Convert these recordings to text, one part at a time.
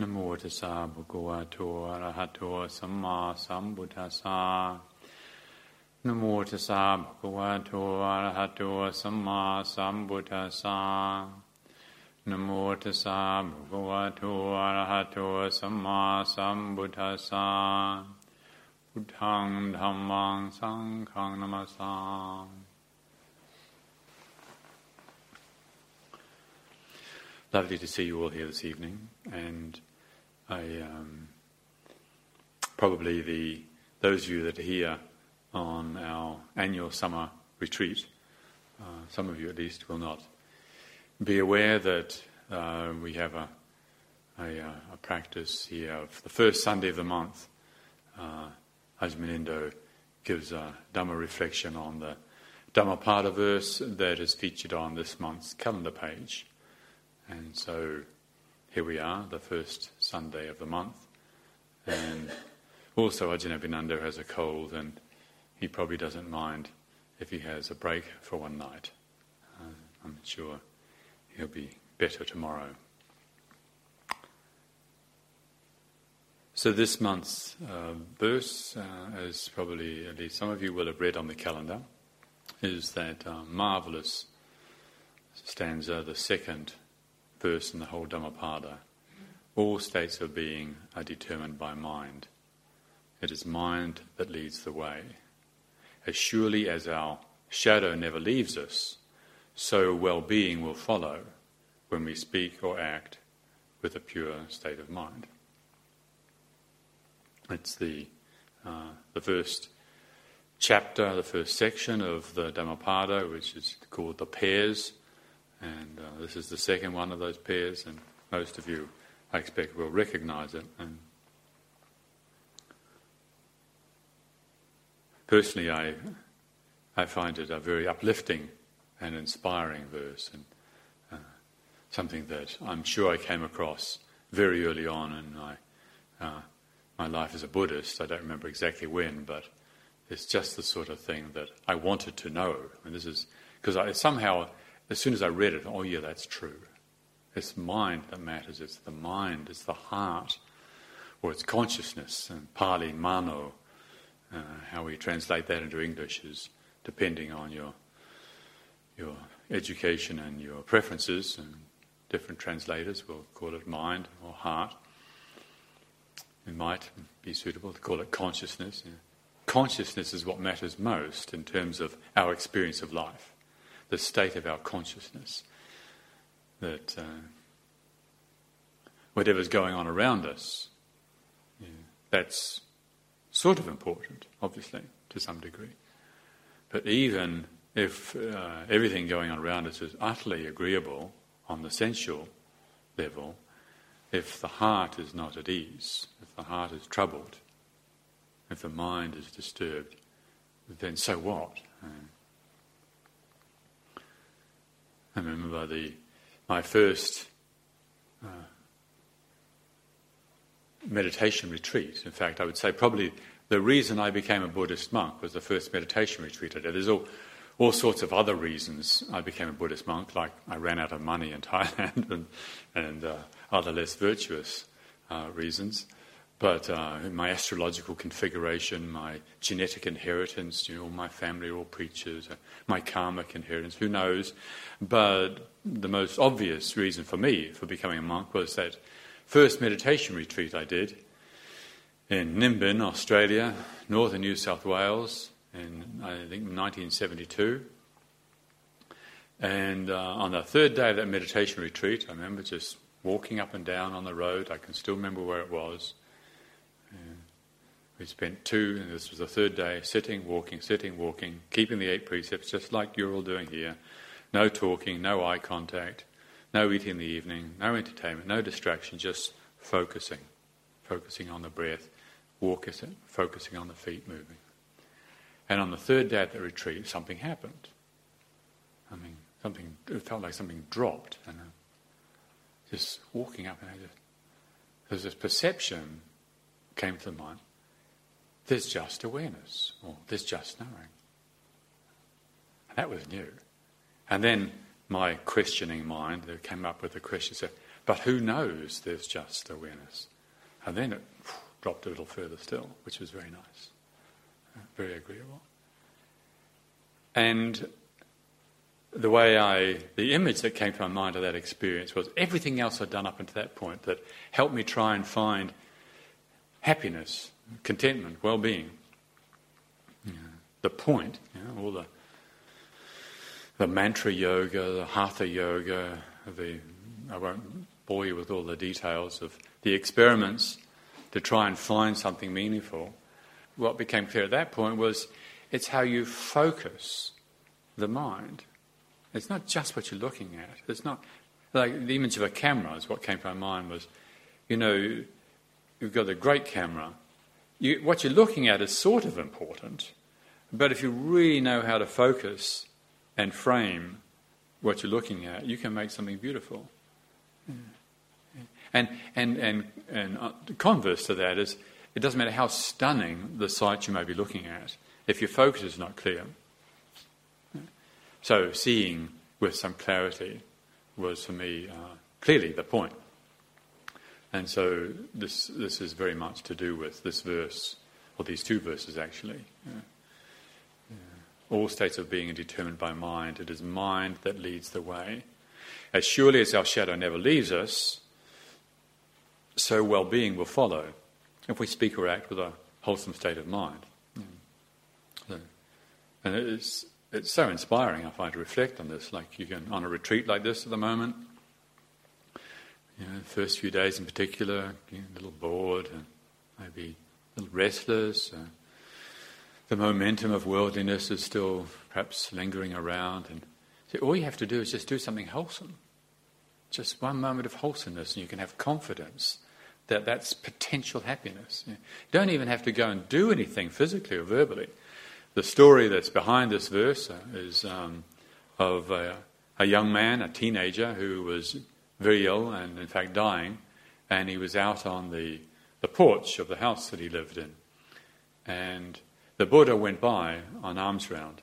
นะโมตัสสะภะคะวะโตอะระหะโตสัมมาสัมพุทธัสสะนะโมตัสสะภะคะวะโตอะระหะโตสัมมาสัมพุทธัสสะนะโมตัสสะภะคะวะโตอะระหะโตสัมมาสัมพุทธัสสะพุทธังธัมมังสังฆังนามัสสา Lovely to see you all here this evening, and I um, probably the those of you that are here on our annual summer retreat, uh, some of you at least will not be aware that uh, we have a, a, uh, a, practice here of the first Sunday of the month. Uh, Ajahn gives a Dhamma reflection on the Dhammapada verse that is featured on this month's calendar page. And so here we are, the first Sunday of the month. And also, Ajahn Abhinando has a cold, and he probably doesn't mind if he has a break for one night. Uh, I'm sure he'll be better tomorrow. So, this month's uh, verse, uh, as probably at least some of you will have read on the calendar, is that uh, marvelous stanza, the second verse in the whole Dhammapada. All states of being are determined by mind. It is mind that leads the way. As surely as our shadow never leaves us, so well being will follow when we speak or act with a pure state of mind. It's the, uh, the first chapter, the first section of the Dhammapada, which is called the pairs and uh, this is the second one of those pairs, and most of you, I expect, will recognize it. And personally, I, I find it a very uplifting and inspiring verse, and uh, something that I'm sure I came across very early on in my, uh, my life as a Buddhist. I don't remember exactly when, but it's just the sort of thing that I wanted to know. And this is because I somehow as soon as I read it, oh, yeah, that's true. It's mind that matters. It's the mind, it's the heart, or it's consciousness. And Pali, mano, uh, how we translate that into English is depending on your, your education and your preferences. And different translators will call it mind or heart. It might be suitable to call it consciousness. Consciousness is what matters most in terms of our experience of life the state of our consciousness. That uh, whatever's going on around us, yeah, that's sort of important, obviously, to some degree. But even if uh, everything going on around us is utterly agreeable on the sensual level, if the heart is not at ease, if the heart is troubled, if the mind is disturbed, then so what? Uh, I remember the my first uh, meditation retreat. In fact, I would say probably the reason I became a Buddhist monk was the first meditation retreat I did. There's all, all sorts of other reasons I became a Buddhist monk, like I ran out of money in Thailand and, and uh, other less virtuous uh, reasons. But uh, my astrological configuration, my genetic inheritance, you know, my family are all preachers, uh, my karmic inheritance, who knows? But the most obvious reason for me for becoming a monk was that first meditation retreat I did in Nimbin, Australia, northern New South Wales, in I think 1972. And uh, on the third day of that meditation retreat, I remember just walking up and down on the road. I can still remember where it was. We spent two, and this was the third day, sitting, walking, sitting, walking, keeping the eight precepts, just like you're all doing here. No talking, no eye contact, no eating in the evening, no entertainment, no distraction, just focusing, focusing on the breath, walking, focusing on the feet moving. And on the third day at the retreat, something happened. I mean, something, it felt like something dropped. And just walking up, and I just, there's this perception came to the mind there's just awareness, or there's just knowing. And that was new. And then my questioning mind came up with the question, said, but who knows there's just awareness? And then it dropped a little further still, which was very nice, very agreeable. And the way I, the image that came to my mind of that experience was everything else I'd done up until that point that helped me try and find happiness, contentment, well being. Yeah. The point, all the the mantra yoga, the hatha yoga, the I won't bore you with all the details of the experiments to try and find something meaningful. What became clear at that point was it's how you focus the mind. It's not just what you're looking at. It's not like the image of a camera is what came to my mind was, you know, you've got a great camera. You, what you're looking at is sort of important, but if you really know how to focus and frame what you're looking at, you can make something beautiful. And, and, and, and uh, converse to that is it doesn't matter how stunning the sight you may be looking at, if your focus is not clear. So, seeing with some clarity was for me uh, clearly the point. And so, this, this is very much to do with this verse, or these two verses actually. Yeah. All states of being are determined by mind. It is mind that leads the way. As surely as our shadow never leaves us, so well being will follow if we speak or act with a wholesome state of mind. Mm. and it's, it's so inspiring, I find, to reflect on this. Like you can, on a retreat like this at the moment, you know, the first few days in particular, a little bored and maybe a little restless. Uh, the momentum of worldliness is still perhaps lingering around. And so all you have to do is just do something wholesome. Just one moment of wholesomeness, and you can have confidence that that's potential happiness. You don't even have to go and do anything physically or verbally. The story that's behind this verse uh, is um, of a, a young man, a teenager, who was very ill and, in fact, dying, and he was out on the, the porch of the house that he lived in. And the Buddha went by on alms round,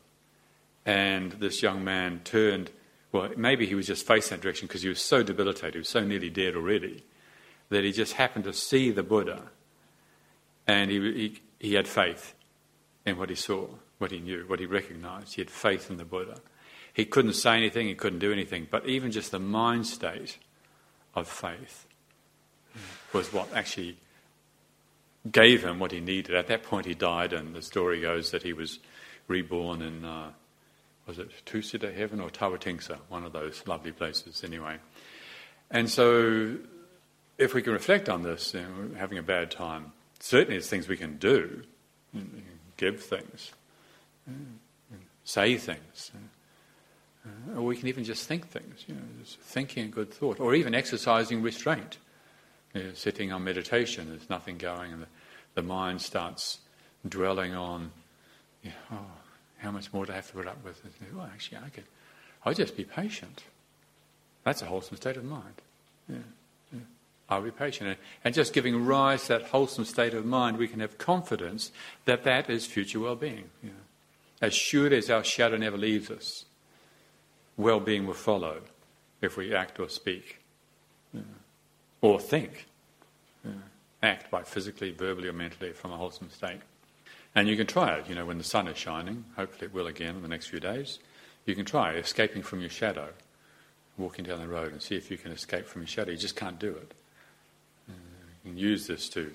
and this young man turned. Well, maybe he was just facing that direction because he was so debilitated, he was so nearly dead already, that he just happened to see the Buddha, and he, he, he had faith in what he saw, what he knew, what he recognized. He had faith in the Buddha. He couldn't say anything, he couldn't do anything, but even just the mind state of faith was what actually gave him what he needed. At that point, he died, and the story goes that he was reborn in, uh, was it Tusita Heaven or Tawatingsa, one of those lovely places, anyway. And so, if we can reflect on this, you know, having a bad time, certainly there's things we can do, give things, say things. Uh, or we can even just think things, you know, just thinking a good thought, or even exercising restraint. You know, sitting on meditation, there's nothing going, and the, the mind starts dwelling on, you know, oh, how much more do I have to put up with? Well, actually, I could, I'll just be patient. That's a wholesome state of mind. Yeah, yeah. I'll be patient. And, and just giving rise to that wholesome state of mind, we can have confidence that that is future well being. Yeah. As sure as our shadow never leaves us, well being will follow if we act or speak or think. Act by physically, verbally, or mentally from a wholesome state. And you can try it, you know, when the sun is shining, hopefully it will again in the next few days. You can try escaping from your shadow, walking down the road and see if you can escape from your shadow. You just can't do it. Uh, you can use this to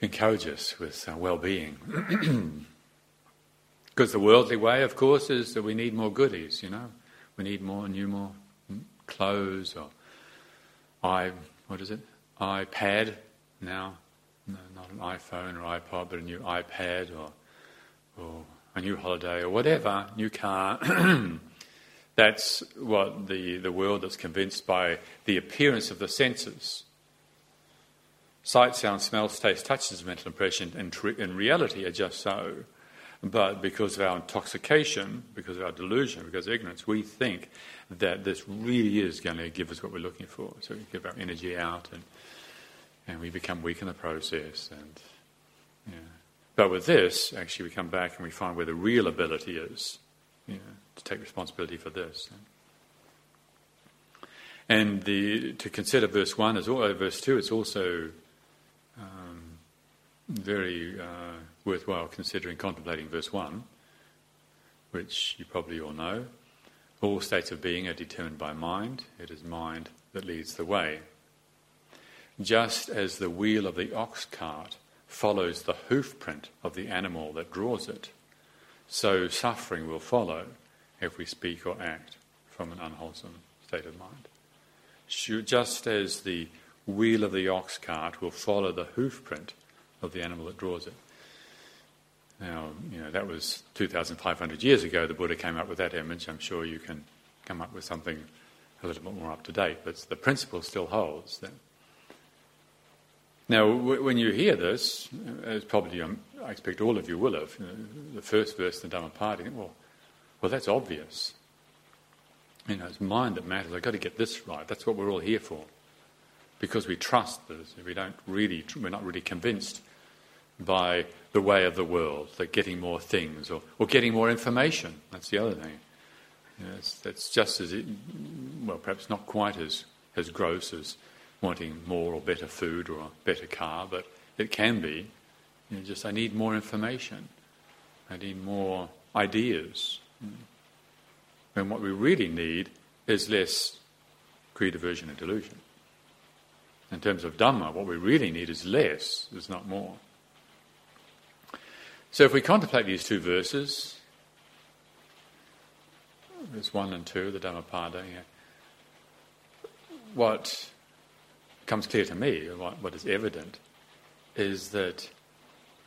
encourage us with well being. because the worldly way, of course, is that we need more goodies, you know. We need more new, more hmm, clothes or i what is it iPad now, no, not an iPhone or iPod, but a new iPad or or a new holiday or whatever, new car. that's what the, the world is convinced by the appearance of the senses. Sight, sound, smell, taste, touch is mental impression, and in reality are just so. But because of our intoxication, because of our delusion, because of ignorance, we think that this really is going to give us what we're looking for. So we give our energy out and, and we become weak in the process. And, yeah. But with this, actually, we come back and we find where the real ability is to take responsibility for this. And the, to consider verse 1 as well, verse 2, it's also um, very uh, worthwhile considering contemplating verse 1, which you probably all know. All states of being are determined by mind. It is mind that leads the way. Just as the wheel of the ox cart follows the hoof print of the animal that draws it, so suffering will follow if we speak or act from an unwholesome state of mind. Just as the wheel of the ox cart will follow the hoof print of the animal that draws it. Now, you know, that was 2,500 years ago the Buddha came up with that image. I'm sure you can come up with something a little bit more up to date, but the principle still holds. That. Now, w- when you hear this, as probably um, I expect all of you will have, you know, the first verse in the Dhammapada, you think, well, well, that's obvious. You know, it's mind that matters. I've got to get this right. That's what we're all here for. Because we trust this. We don't really, we're not really convinced by the way of the world, like getting more things or, or getting more information. That's the other thing. You know, that's just as, it, well, perhaps not quite as, as gross as wanting more or better food or a better car, but it can be. You know, just, I need more information. I need more ideas. And what we really need is less greed, aversion, and delusion. In terms of Dhamma, what we really need is less, is not more. So if we contemplate these two verses, verse 1 and 2, the Dhammapada, yeah, what comes clear to me, what, what is evident, is that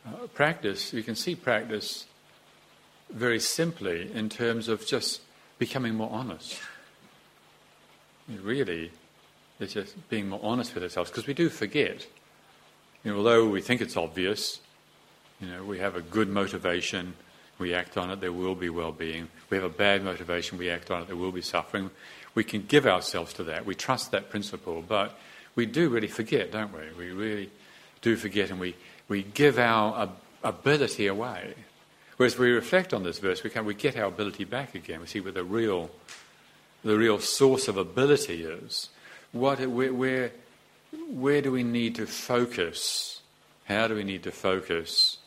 uh, practice, you can see practice very simply in terms of just becoming more honest. It really, it's just being more honest with ourselves because we do forget. You know, although we think it's obvious, you know, we have a good motivation, we act on it, there will be well-being. We have a bad motivation, we act on it, there will be suffering. We can give ourselves to that. We trust that principle, but we do really forget, don't we? We really do forget, and we, we give our ability away. Whereas we reflect on this verse, we, can, we get our ability back again. We see where the real, the real source of ability is. What, where, where, where do we need to focus? How do we need to focus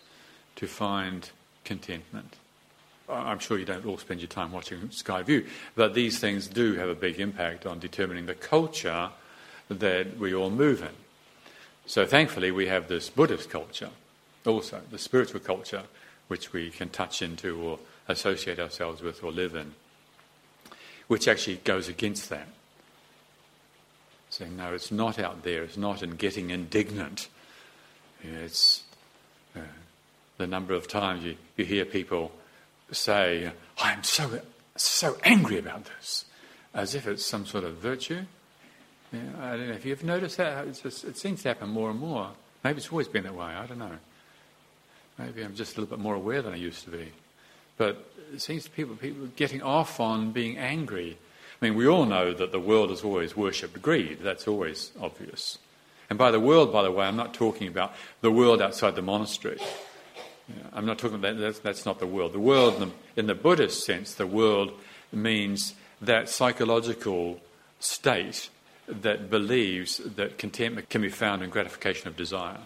to find contentment? I'm sure you don't all spend your time watching Sky View, but these things do have a big impact on determining the culture that we all move in. So thankfully, we have this Buddhist culture also, the spiritual culture, which we can touch into or associate ourselves with or live in, which actually goes against that. Saying, no, it's not out there, it's not in getting indignant. It's uh, the number of times you, you hear people say, I'm so, so angry about this, as if it's some sort of virtue. Yeah, I don't know if you've noticed that. Just, it seems to happen more and more. Maybe it's always been that way. I don't know. Maybe I'm just a little bit more aware than I used to be. But it seems to people people getting off on being angry. I mean, we all know that the world has always worshipped greed. That's always obvious. And by the world, by the way, I'm not talking about the world outside the monastery. I'm not talking about that. That's, not the world. The world, in the, Buddhist sense, the world means that psychological state that believes that contentment can be found in gratification of desire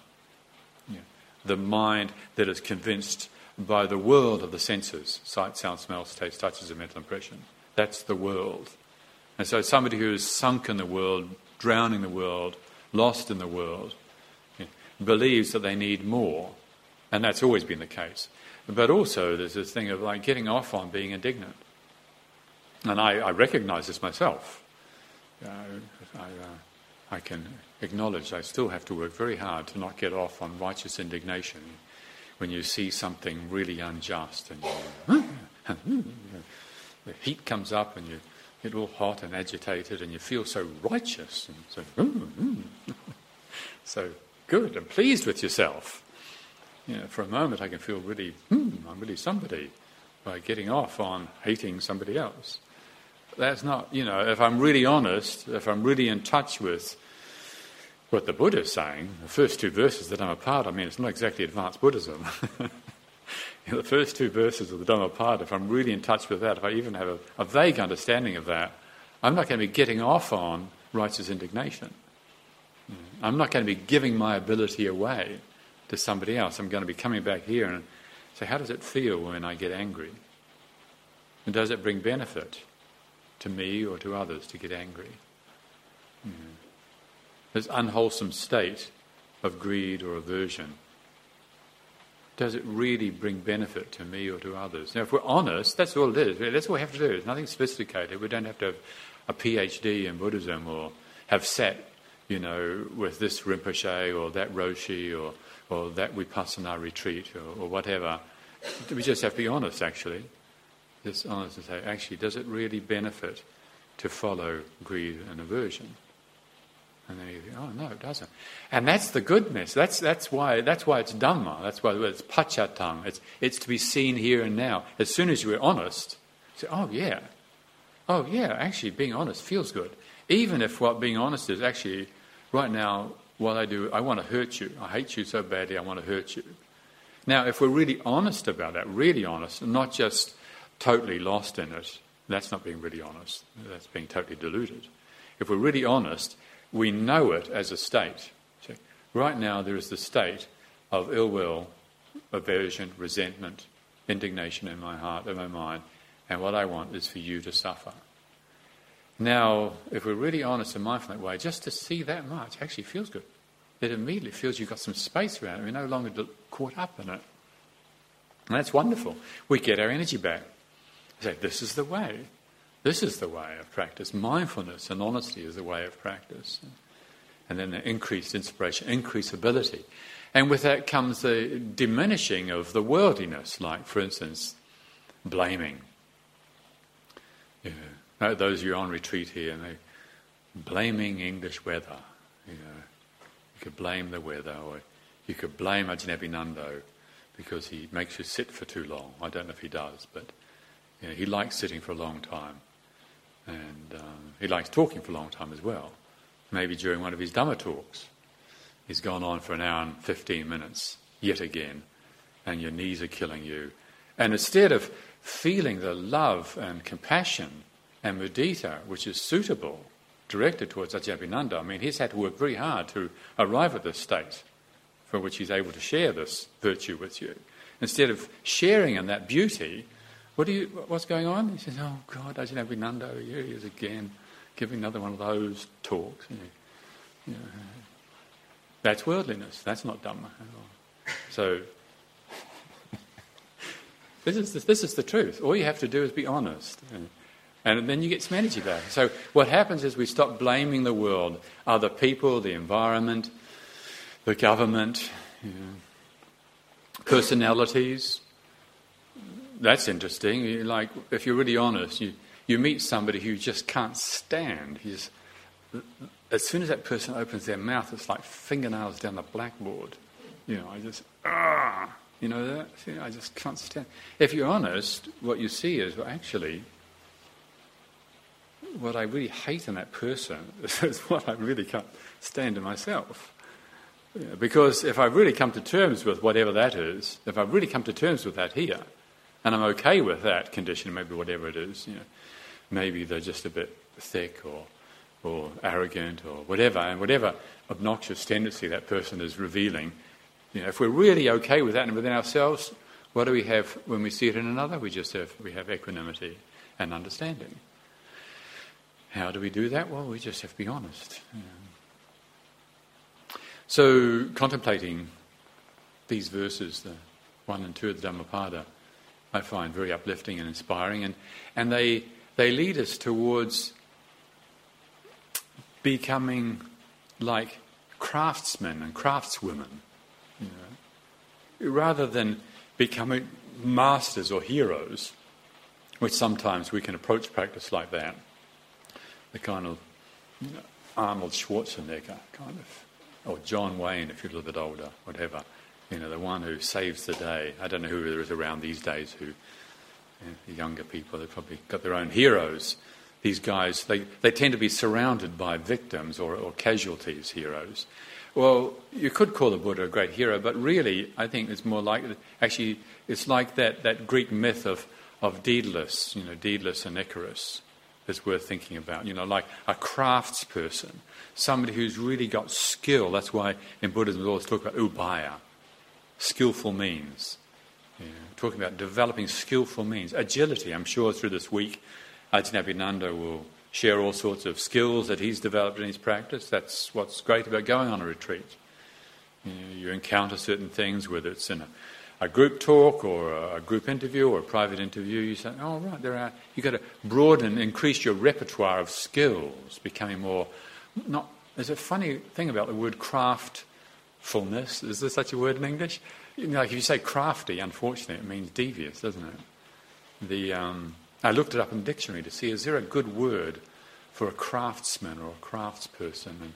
the mind that is convinced by the world of the senses sight, sound, smell, taste, touch as a mental impression. That's the world. And so somebody who is sunk in the world, drowning the world, lost in the world, know, believes that they need more. And that's always been the case. But also, there's this thing of like getting off on being indignant. And I, I recognize this myself. Uh, I, uh, I can acknowledge I still have to work very hard to not get off on righteous indignation when you see something really unjust and you, the heat comes up and you get all hot and agitated and you feel so righteous and so, so good and pleased with yourself. You know, for a moment I can feel really, hmm, I'm really somebody by getting off on hating somebody else. That's not, you know, if I'm really honest, if I'm really in touch with what the Buddha is saying, the first two verses that Dhammapada, I mean, it's not exactly advanced Buddhism. the first two verses of the Dhammapada, if I'm really in touch with that, if I even have a, a vague understanding of that, I'm not going to be getting off on righteous indignation. I'm not going to be giving my ability away to somebody else. I'm going to be coming back here and say, how does it feel when I get angry? And does it bring benefit to me or to others to get angry? Mm. This unwholesome state of greed or aversion, does it really bring benefit to me or to others? Now, if we're honest, that's all it is. That's all we have to do. It's nothing sophisticated. We don't have to have a PhD in Buddhism or have sat, you know, with this Rinpoche or that Roshi or, or that Vipassana retreat or, or whatever. We just have to be honest, actually. Just honest and say, actually, does it really benefit to follow greed and aversion? And then you think, oh no, it doesn't. And that's the goodness. That's, that's, why, that's why it's Dhamma. That's why it's Pachatang. It's, it's to be seen here and now. As soon as you're honest, you say, oh yeah, oh yeah, actually being honest feels good. Even if what being honest is actually, right now, what I do, I want to hurt you. I hate you so badly, I want to hurt you. Now, if we're really honest about that, really honest, and not just totally lost in it, that's not being really honest. That's being totally deluded. If we're really honest, we know it as a state. Right now, there is the state of ill will, aversion, resentment, indignation in my heart, in my mind, and what I want is for you to suffer. Now, if we're really honest and mindful that way, just to see that much actually feels good. It immediately feels you've got some space around it. We're no longer caught up in it. And that's wonderful. We get our energy back. We say, this is the way. This is the way of practice. Mindfulness and honesty is the way of practice. And then the increased inspiration, increased ability. And with that comes the diminishing of the worldliness, like, for instance, blaming. Those of you on retreat here, and they blaming English weather. You know, you could blame the weather, or you could blame Ajahn Abhinando because he makes you sit for too long. I don't know if he does, but you know, he likes sitting for a long time. And um, he likes talking for a long time as well. Maybe during one of his Dhamma talks, he's gone on for an hour and 15 minutes, yet again, and your knees are killing you. And instead of feeling the love and compassion and mudita, which is suitable, directed towards Ajahn Abhinando, I mean, he's had to work very hard to arrive at this state for which he's able to share this virtue with you. Instead of sharing in that beauty, what do you, what's going on? He says, Oh God, Ajahn here he is again, giving another one of those talks. You know, you know, that's worldliness. That's not Dhamma at all. So, this is, the, this is the truth. All you have to do is be honest. And, and then you get some energy back. So, what happens is we stop blaming the world, other people, the environment, the government, you know, personalities, that's interesting. Like, if you're really honest, you, you meet somebody who you just can't stand. He's, as soon as that person opens their mouth, it's like fingernails down the blackboard. You know, I just, ah, you know that? I just can't stand. If you're honest, what you see is, well, actually, what I really hate in that person is what I really can't stand in myself. Because if I really come to terms with whatever that is, if I really come to terms with that here, and I'm okay with that condition, maybe whatever it is. You know, maybe they're just a bit thick or, or arrogant or whatever, and whatever obnoxious tendency that person is revealing. You know, if we're really okay with that and within ourselves, what do we have when we see it in another? We just have we have equanimity and understanding. How do we do that? Well, we just have to be honest. So, contemplating these verses, the one and two of the Dhammapada, I find very uplifting and inspiring, and, and they, they lead us towards becoming like craftsmen and craftswomen, rather than becoming masters or heroes, which sometimes we can approach practice like that. The kind of Arnold Schwarzenegger kind of, or John Wayne if you're a little bit older, whatever you know, the one who saves the day. I don't know who there is around these days who, you know, the younger people, they've probably got their own heroes. These guys, they, they tend to be surrounded by victims or, or casualties, heroes. Well, you could call the Buddha a great hero, but really, I think it's more like, actually, it's like that, that Greek myth of, of Daedalus, you know, Daedalus and Icarus. Is worth thinking about. You know, like a craftsperson, somebody who's really got skill. That's why in Buddhism we always talk about upaya, skillful means. Talking about developing skillful means. Agility, I'm sure through this week, Ajahn Abhinando will share all sorts of skills that he's developed in his practice. That's what's great about going on a retreat. You, know, you encounter certain things, whether it's in a a group talk or a group interview or a private interview, you say, oh, right, there are, you've got to broaden, increase your repertoire of skills, becoming more, not, there's a funny thing about the word craftfulness. Is there such a word in English? You know, like if you say crafty, unfortunately, it means devious, doesn't it? The, um, I looked it up in the dictionary to see is there a good word for a craftsman or a craftsperson? And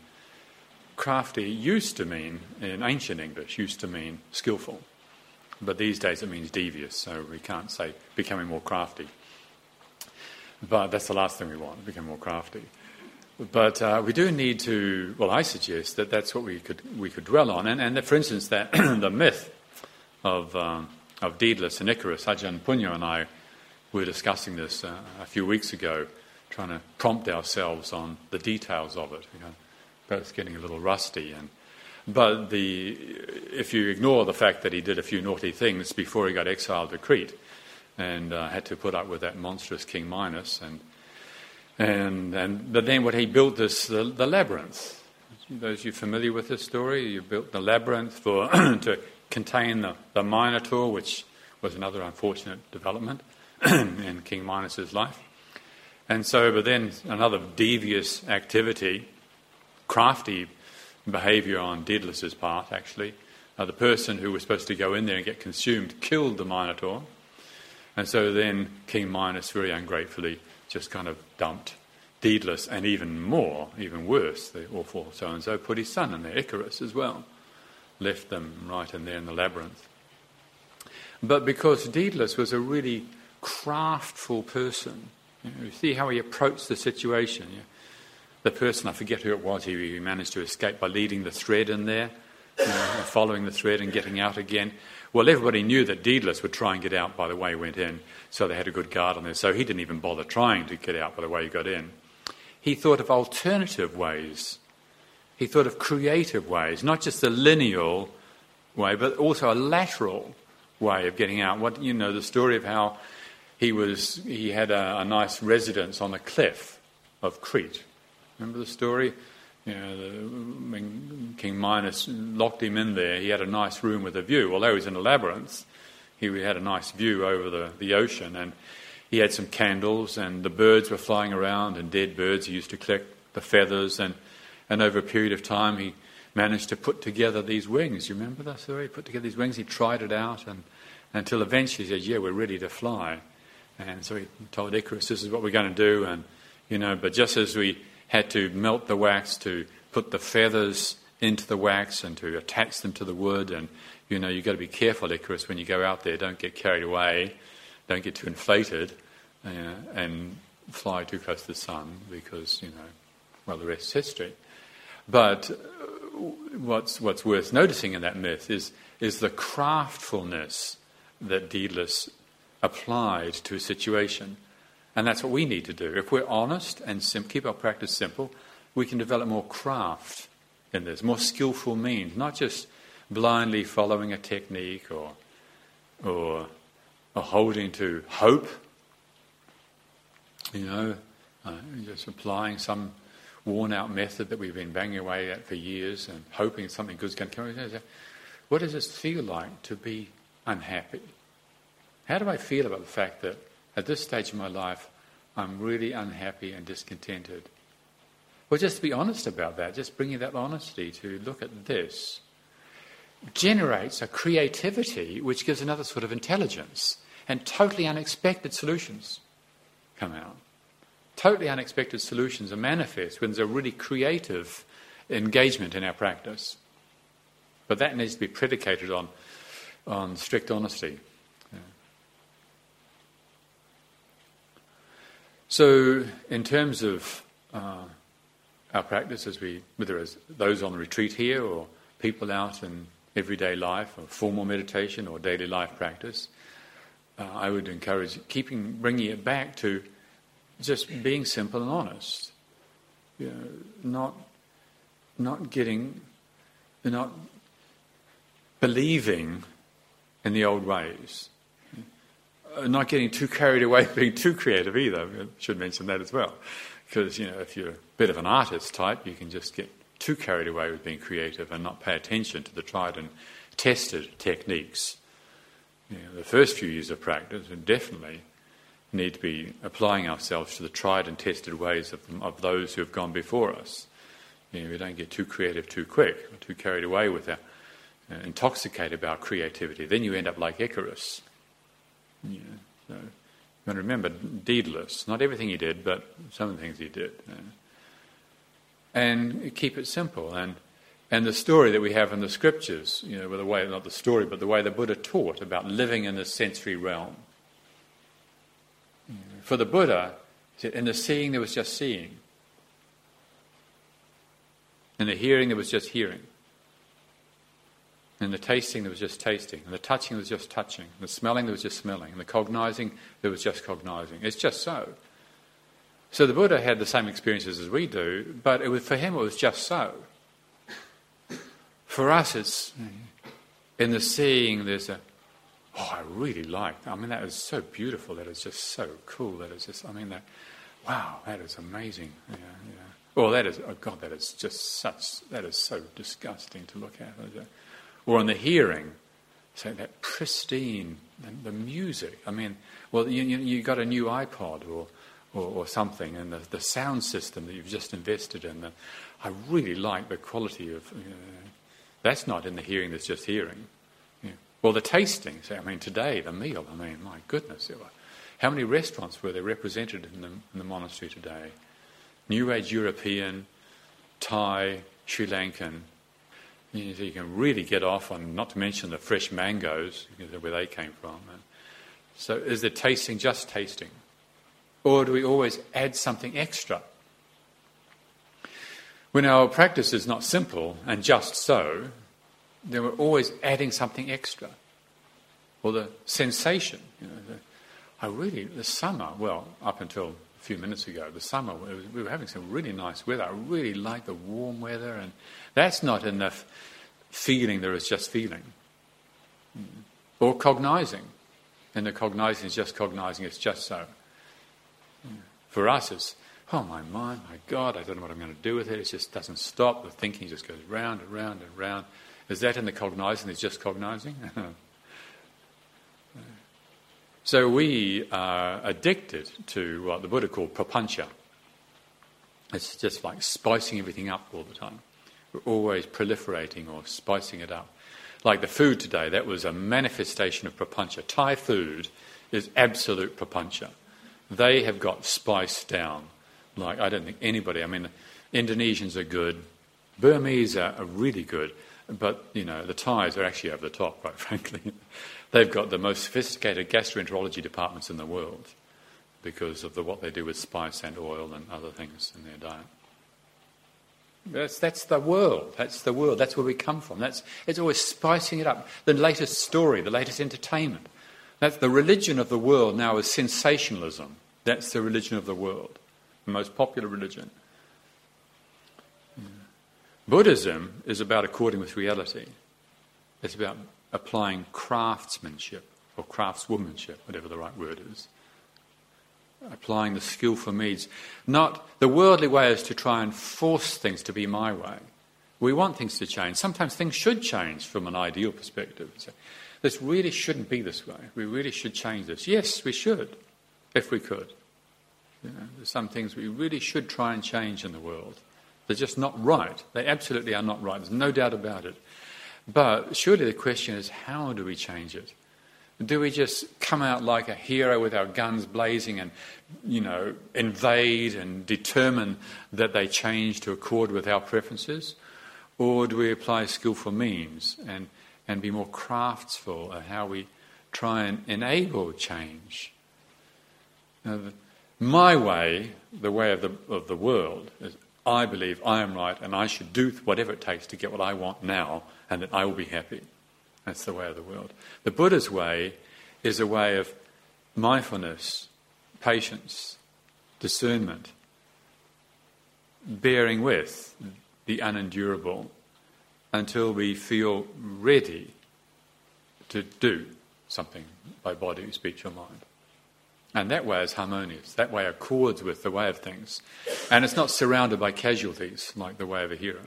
crafty used to mean, in ancient English, used to mean skillful. But these days it means devious, so we can't say becoming more crafty. But that's the last thing we want, become more crafty. But uh, we do need to, well, I suggest that that's what we could, we could dwell on. And, and that, for instance, that the myth of, um, of Daedalus and Icarus, Ajahn Punya and I were discussing this uh, a few weeks ago, trying to prompt ourselves on the details of it. You know, both getting a little rusty and but the, if you ignore the fact that he did a few naughty things before he got exiled to Crete and uh, had to put up with that monstrous King Minos, and, and, and but then what he built this, the, the labyrinth. Those you familiar with this story, you built the labyrinth for to contain the, the Minotaur, which was another unfortunate development in King Minos's life. And so, but then another devious activity, crafty behaviour on Daedalus's part, actually. Uh, the person who was supposed to go in there and get consumed killed the Minotaur. And so then King Minos very ungratefully just kind of dumped Daedalus and even more, even worse, the awful so and so, put his son in there, Icarus as well. Left them right in there in the labyrinth. But because Daedalus was a really craftful person, you, know, you see how he approached the situation. You know, the person, I forget who it was, he managed to escape by leading the thread in there, you know, following the thread and getting out again. Well, everybody knew that Daedalus would try and get out by the way he went in, so they had a good guard on there. So he didn't even bother trying to get out by the way he got in. He thought of alternative ways. He thought of creative ways, not just the lineal way, but also a lateral way of getting out. What you know, the story of how he was he had a, a nice residence on a cliff of Crete Remember the story? You know, the, when King Minos locked him in there, he had a nice room with a view. Although he was in a labyrinth, he had a nice view over the, the ocean, and he had some candles, and the birds were flying around, and dead birds. He used to collect the feathers, and, and over a period of time, he managed to put together these wings. You remember that story? He put together these wings, he tried it out, and until eventually he said, Yeah, we're ready to fly. And so he told Icarus, This is what we're going to do. And, you know, but just as we had to melt the wax to put the feathers into the wax and to attach them to the wood. And, you know, you've got to be careful, Icarus, when you go out there. Don't get carried away. Don't get too inflated uh, and fly too close to the sun because, you know, well, the rest is history. But uh, what's, what's worth noticing in that myth is, is the craftfulness that Daedalus applied to a situation. And that's what we need to do. If we're honest and sim- keep our practice simple, we can develop more craft in this, more skillful means, not just blindly following a technique or, or, or holding to hope, you know, uh, just applying some worn out method that we've been banging away at for years and hoping something good's going to come. What does it feel like to be unhappy? How do I feel about the fact that at this stage of my life, I'm really unhappy and discontented. Well, just to be honest about that, just bringing that honesty to look at this generates a creativity which gives another sort of intelligence and totally unexpected solutions come out. Totally unexpected solutions are manifest when there's a really creative engagement in our practice. But that needs to be predicated on, on strict honesty. So, in terms of uh, our practice, as we, whether it's those on the retreat here or people out in everyday life or formal meditation or daily life practice, uh, I would encourage keeping bringing it back to just being simple and honest. You know, not, not getting, not believing in the old ways. Uh, not getting too carried away being too creative either. I should mention that as well. Because, you know, if you're a bit of an artist type, you can just get too carried away with being creative and not pay attention to the tried and tested techniques. You know, the first few years of practice, and definitely need to be applying ourselves to the tried and tested ways of, of those who have gone before us. You know, we don't get too creative too quick, too carried away with our, uh, intoxicated about creativity. Then you end up like Icarus. You know, so you got to remember, Daedalus. Not everything he did, but some of the things he did. You know. And keep it simple. And and the story that we have in the scriptures, you know, with the way not the story, but the way the Buddha taught about living in the sensory realm. For the Buddha, in the seeing there was just seeing. In the hearing there was just hearing. In the tasting there was just tasting. And the touching there was just touching. And the smelling there was just smelling. And the cognizing there was just cognizing. It's just so. So the Buddha had the same experiences as we do, but was, for him it was just so. For us, it's in the seeing, there's a, oh, I really like, I mean, that is so beautiful, that is just so cool, that is just, I mean, that, wow, that is amazing. Yeah, yeah. Well, that is, oh God, that is just such, that is so disgusting to look at. Or on the hearing, say that pristine, the, music. I mean, well, you, you, you got a new iPod or, or, or, something, and the, the sound system that you've just invested in. The, I really like the quality of. Uh, that's not in the hearing that's just hearing. Yeah. Well, the tasting. I mean, today, the meal, I mean, my goodness. How many restaurants were there represented in the, in the monastery today? New Age European, Thai, Sri Lankan. You, know, you can really get off on, not to mention the fresh mangoes, where they came from. So is the tasting just tasting? Or do we always add something extra? When our practice is not simple and just so, then we're always adding something extra. Or the sensation. You know, the, I really, the summer, well, up until few minutes ago, the summer, we were having some really nice weather. I really like the warm weather, and that's not enough feeling there is just feeling. Or cognizing. And the cognizing is just cognizing, it's just so. For us, it's oh, my mind, my God, I don't know what I'm going to do with it. It just doesn't stop. The thinking just goes round and round and round. Is that in the cognizing? It's just cognizing? so we are addicted to what the Buddha called prapancha. It's just like spicing everything up all the time. We're always proliferating or spicing it up. Like the food today, that was a manifestation of prapancha. Thai food is absolute prapancha. They have got spice down like, I don't think anybody, I mean, Indonesians are good, Burmese are, are really good, but, you know, the Thais are actually over the top, quite frankly. They've got the most sophisticated gastroenterology departments in the world because of the, what they do with spice and oil and other things in their diet. That's, that's the world. That's the world. That's where we come from. That's, it's always spicing it up. The latest story, the latest entertainment. That's the religion of the world now is sensationalism. That's the religion of the world the most popular religion. Buddhism is about according with reality. It's about applying craftsmanship or craftswomanship, whatever the right word is. Applying the skillful means. Not the worldly way is to try and force things to be my way. We want things to change. Sometimes things should change from an ideal perspective. So this really shouldn't be this way. We really should change this. Yes, we should, if we could. You know, there's some things we really should try and change in the world. They're just not right. They absolutely are not right. There's no doubt about it. But surely the question is how do we change it? Do we just come out like a hero with our guns blazing and, you know, invade and determine that they change to accord with our preferences? Or do we apply skillful means and, and be more craftsful at how we try and enable change? Now, my way, the way of the, of the world, is I believe I am right and I should do whatever it takes to get what I want now and that I will be happy. That's the way of the world. The Buddha's way is a way of mindfulness, patience, discernment, bearing with the unendurable until we feel ready to do something by body, speech, or mind. And that way is harmonious. That way accords with the way of things. And it's not surrounded by casualties like the way of a hero.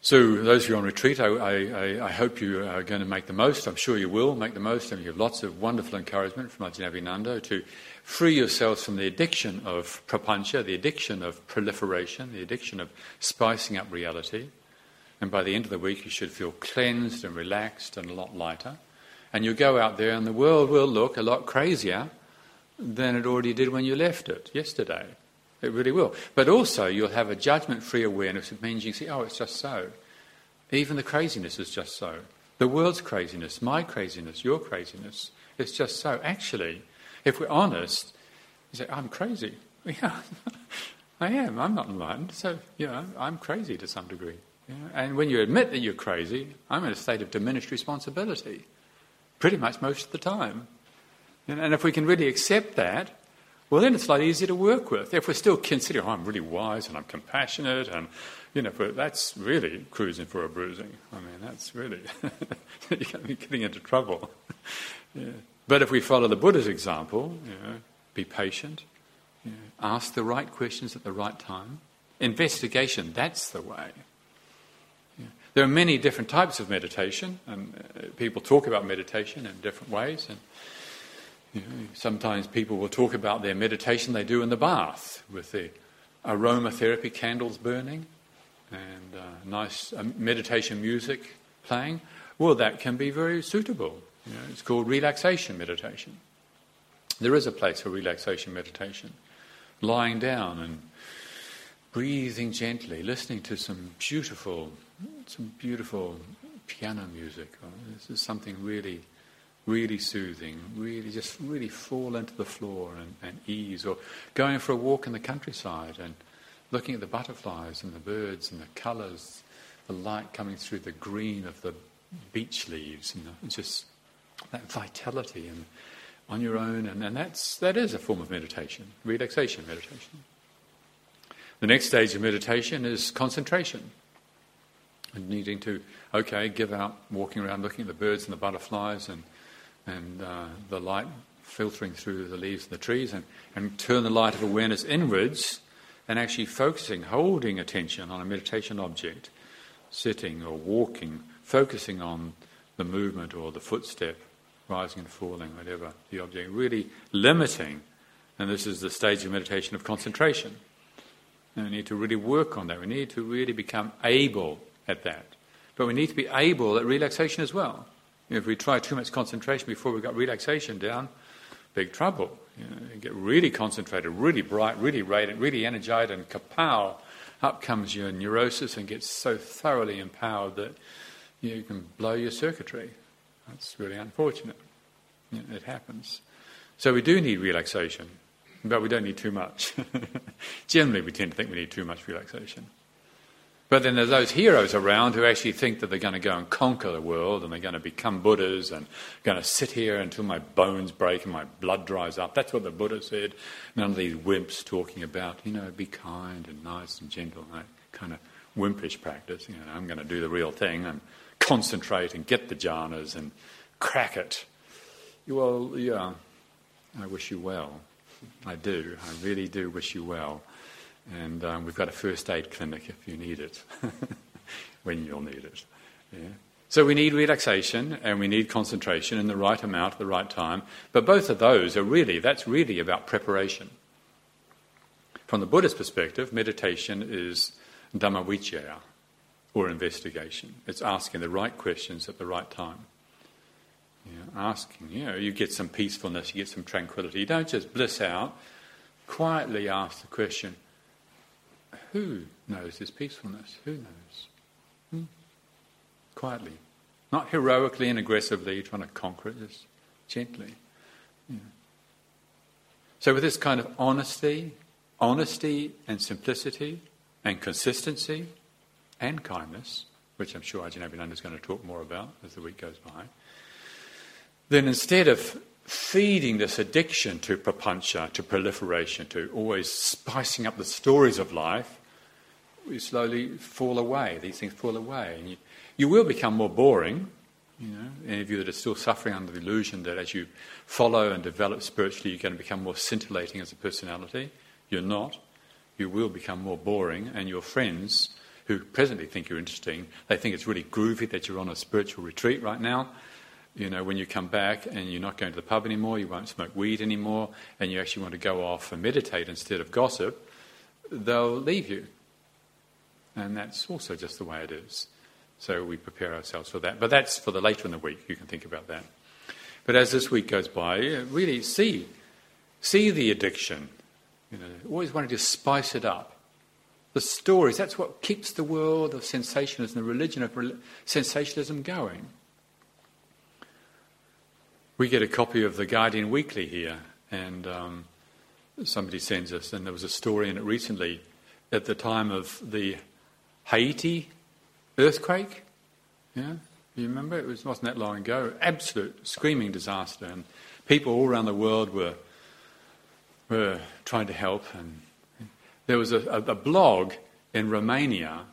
So, those of you on retreat, I, I, I, hope you are going to make the most. I'm sure you will make the most, and you have lots of wonderful encouragement from Ajahn Abhinando to free yourselves from the addiction of prapancha, the addiction of proliferation, the addiction of spicing up reality. And by the end of the week, you should feel cleansed and relaxed and a lot lighter. And you'll go out there, and the world will look a lot crazier than it already did when you left it yesterday. It really will. But also, you'll have a judgment free awareness. It means you see, oh, it's just so. Even the craziness is just so. The world's craziness, my craziness, your craziness, it's just so. Actually, if we're honest, you say, I'm crazy. Yeah, I am. I'm not enlightened. So, you know, I'm crazy to some degree. And when you admit that you're crazy, I'm in a state of diminished responsibility pretty much most of the time. And if we can really accept that, well, then it's a lot easier to work with. If we're still considering, oh, I'm really wise and I'm compassionate, and, you know, that's really cruising for a bruising. I mean, that's really, you're going to be getting into trouble. yeah. But if we follow the Buddha's example, you know, be patient, you know, ask the right questions at the right time, investigation, that's the way. There are many different types of meditation, and uh, people talk about meditation in different ways. And you know, sometimes people will talk about their meditation they do in the bath with the aromatherapy candles burning and uh, nice uh, meditation music playing. Well, that can be very suitable. You know, it's called relaxation meditation. There is a place for relaxation meditation. Lying down and breathing gently, listening to some beautiful, some beautiful piano music. Oh, this is something really, really soothing. Really, just really fall into the floor and, and ease. Or going for a walk in the countryside and looking at the butterflies and the birds and the colours, the light coming through the green of the beech leaves, and the, just that vitality and on your own. And, and that's that is a form of meditation, relaxation meditation. The next stage of meditation is concentration. And needing to, okay, give out, walking around, looking at the birds and the butterflies and, and uh, the light filtering through the leaves of the trees, and, and turn the light of awareness inwards and actually focusing, holding attention on a meditation object, sitting or walking, focusing on the movement or the footstep, rising and falling, whatever the object, really limiting. And this is the stage of meditation of concentration. And we need to really work on that. We need to really become able at that. But we need to be able at relaxation as well. You know, if we try too much concentration before we've got relaxation down, big trouble. You, know, you get really concentrated, really bright, really radiant, really energized, and kapow, up comes your neurosis and gets so thoroughly empowered that you can blow your circuitry. That's really unfortunate. You know, it happens. So we do need relaxation. But we don't need too much. Generally, we tend to think we need too much relaxation. But then there's those heroes around who actually think that they're going to go and conquer the world and they're going to become Buddhas and going to sit here until my bones break and my blood dries up. That's what the Buddha said. None of these wimps talking about, you know, be kind and nice and gentle. And that kind of wimpish practice. You know, I'm going to do the real thing and concentrate and get the jhanas and crack it. Well, yeah, I wish you well. I do. I really do wish you well. And um, we've got a first aid clinic if you need it, when you'll need it. Yeah. So we need relaxation and we need concentration in the right amount at the right time. But both of those are really, that's really about preparation. From the Buddhist perspective, meditation is dhammavicaya, or investigation. It's asking the right questions at the right time. Asking, you know, you get some peacefulness, you get some tranquility. You don't just bliss out. Quietly ask the question, who knows this peacefulness? Who knows? Hmm? Quietly. Not heroically and aggressively trying to conquer it, just gently. Yeah. So, with this kind of honesty, honesty and simplicity and consistency and kindness, which I'm sure Ajahn Abhinando is going to talk more about as the week goes by, then instead of feeding this addiction to prapancha, to proliferation, to always spicing up the stories of life, we slowly fall away. These things fall away. And you, you will become more boring. You know, any of you that are still suffering under the illusion that as you follow and develop spiritually, you're going to become more scintillating as a personality. You're not. You will become more boring, and your friends who presently think you're interesting, they think it's really groovy that you're on a spiritual retreat right now. You know, when you come back and you're not going to the pub anymore, you won't smoke weed anymore, and you actually want to go off and meditate instead of gossip, they'll leave you. And that's also just the way it is. So we prepare ourselves for that. But that's for the later in the week. You can think about that. But as this week goes by, really see, see the addiction. You know, always wanting to spice it up. The stories, that's what keeps the world of sensationalism, the religion of sensationalism going. We get a copy of the Guardian Weekly here, and um, somebody sends us, and there was a story in it recently at the time of the Haiti earthquake. Yeah, you remember? It was, wasn't that long ago. Absolute screaming disaster, and people all around the world were were trying to help. And there was a, a, a blog in Romania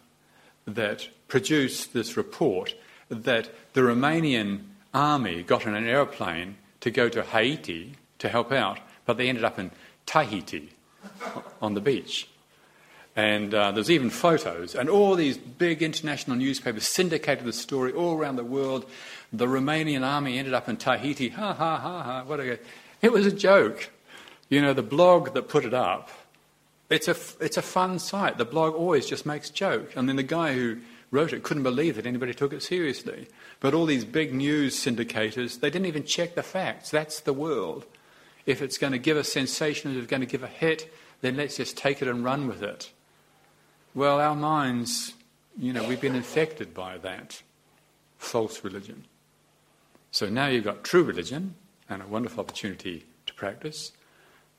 that produced this report that the Romanian army got on an aeroplane to go to Haiti to help out, but they ended up in Tahiti on the beach. And uh, there's even photos, and all these big international newspapers syndicated the story all around the world. The Romanian army ended up in Tahiti. Ha ha ha ha! What a it was a joke. You know, the blog that put it up. It's a it's a fun site. The blog always just makes joke, and then the guy who wrote it couldn't believe that anybody took it seriously. But all these big news syndicators, they didn't even check the facts. That's the world. If it's going to give a sensation, if it's going to give a hit, then let's just take it and run with it. Well, our minds, you know, we've been infected by that false religion. So now you've got true religion and a wonderful opportunity to practice.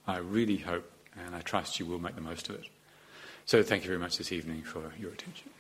I really hope and I trust you will make the most of it. So thank you very much this evening for your attention.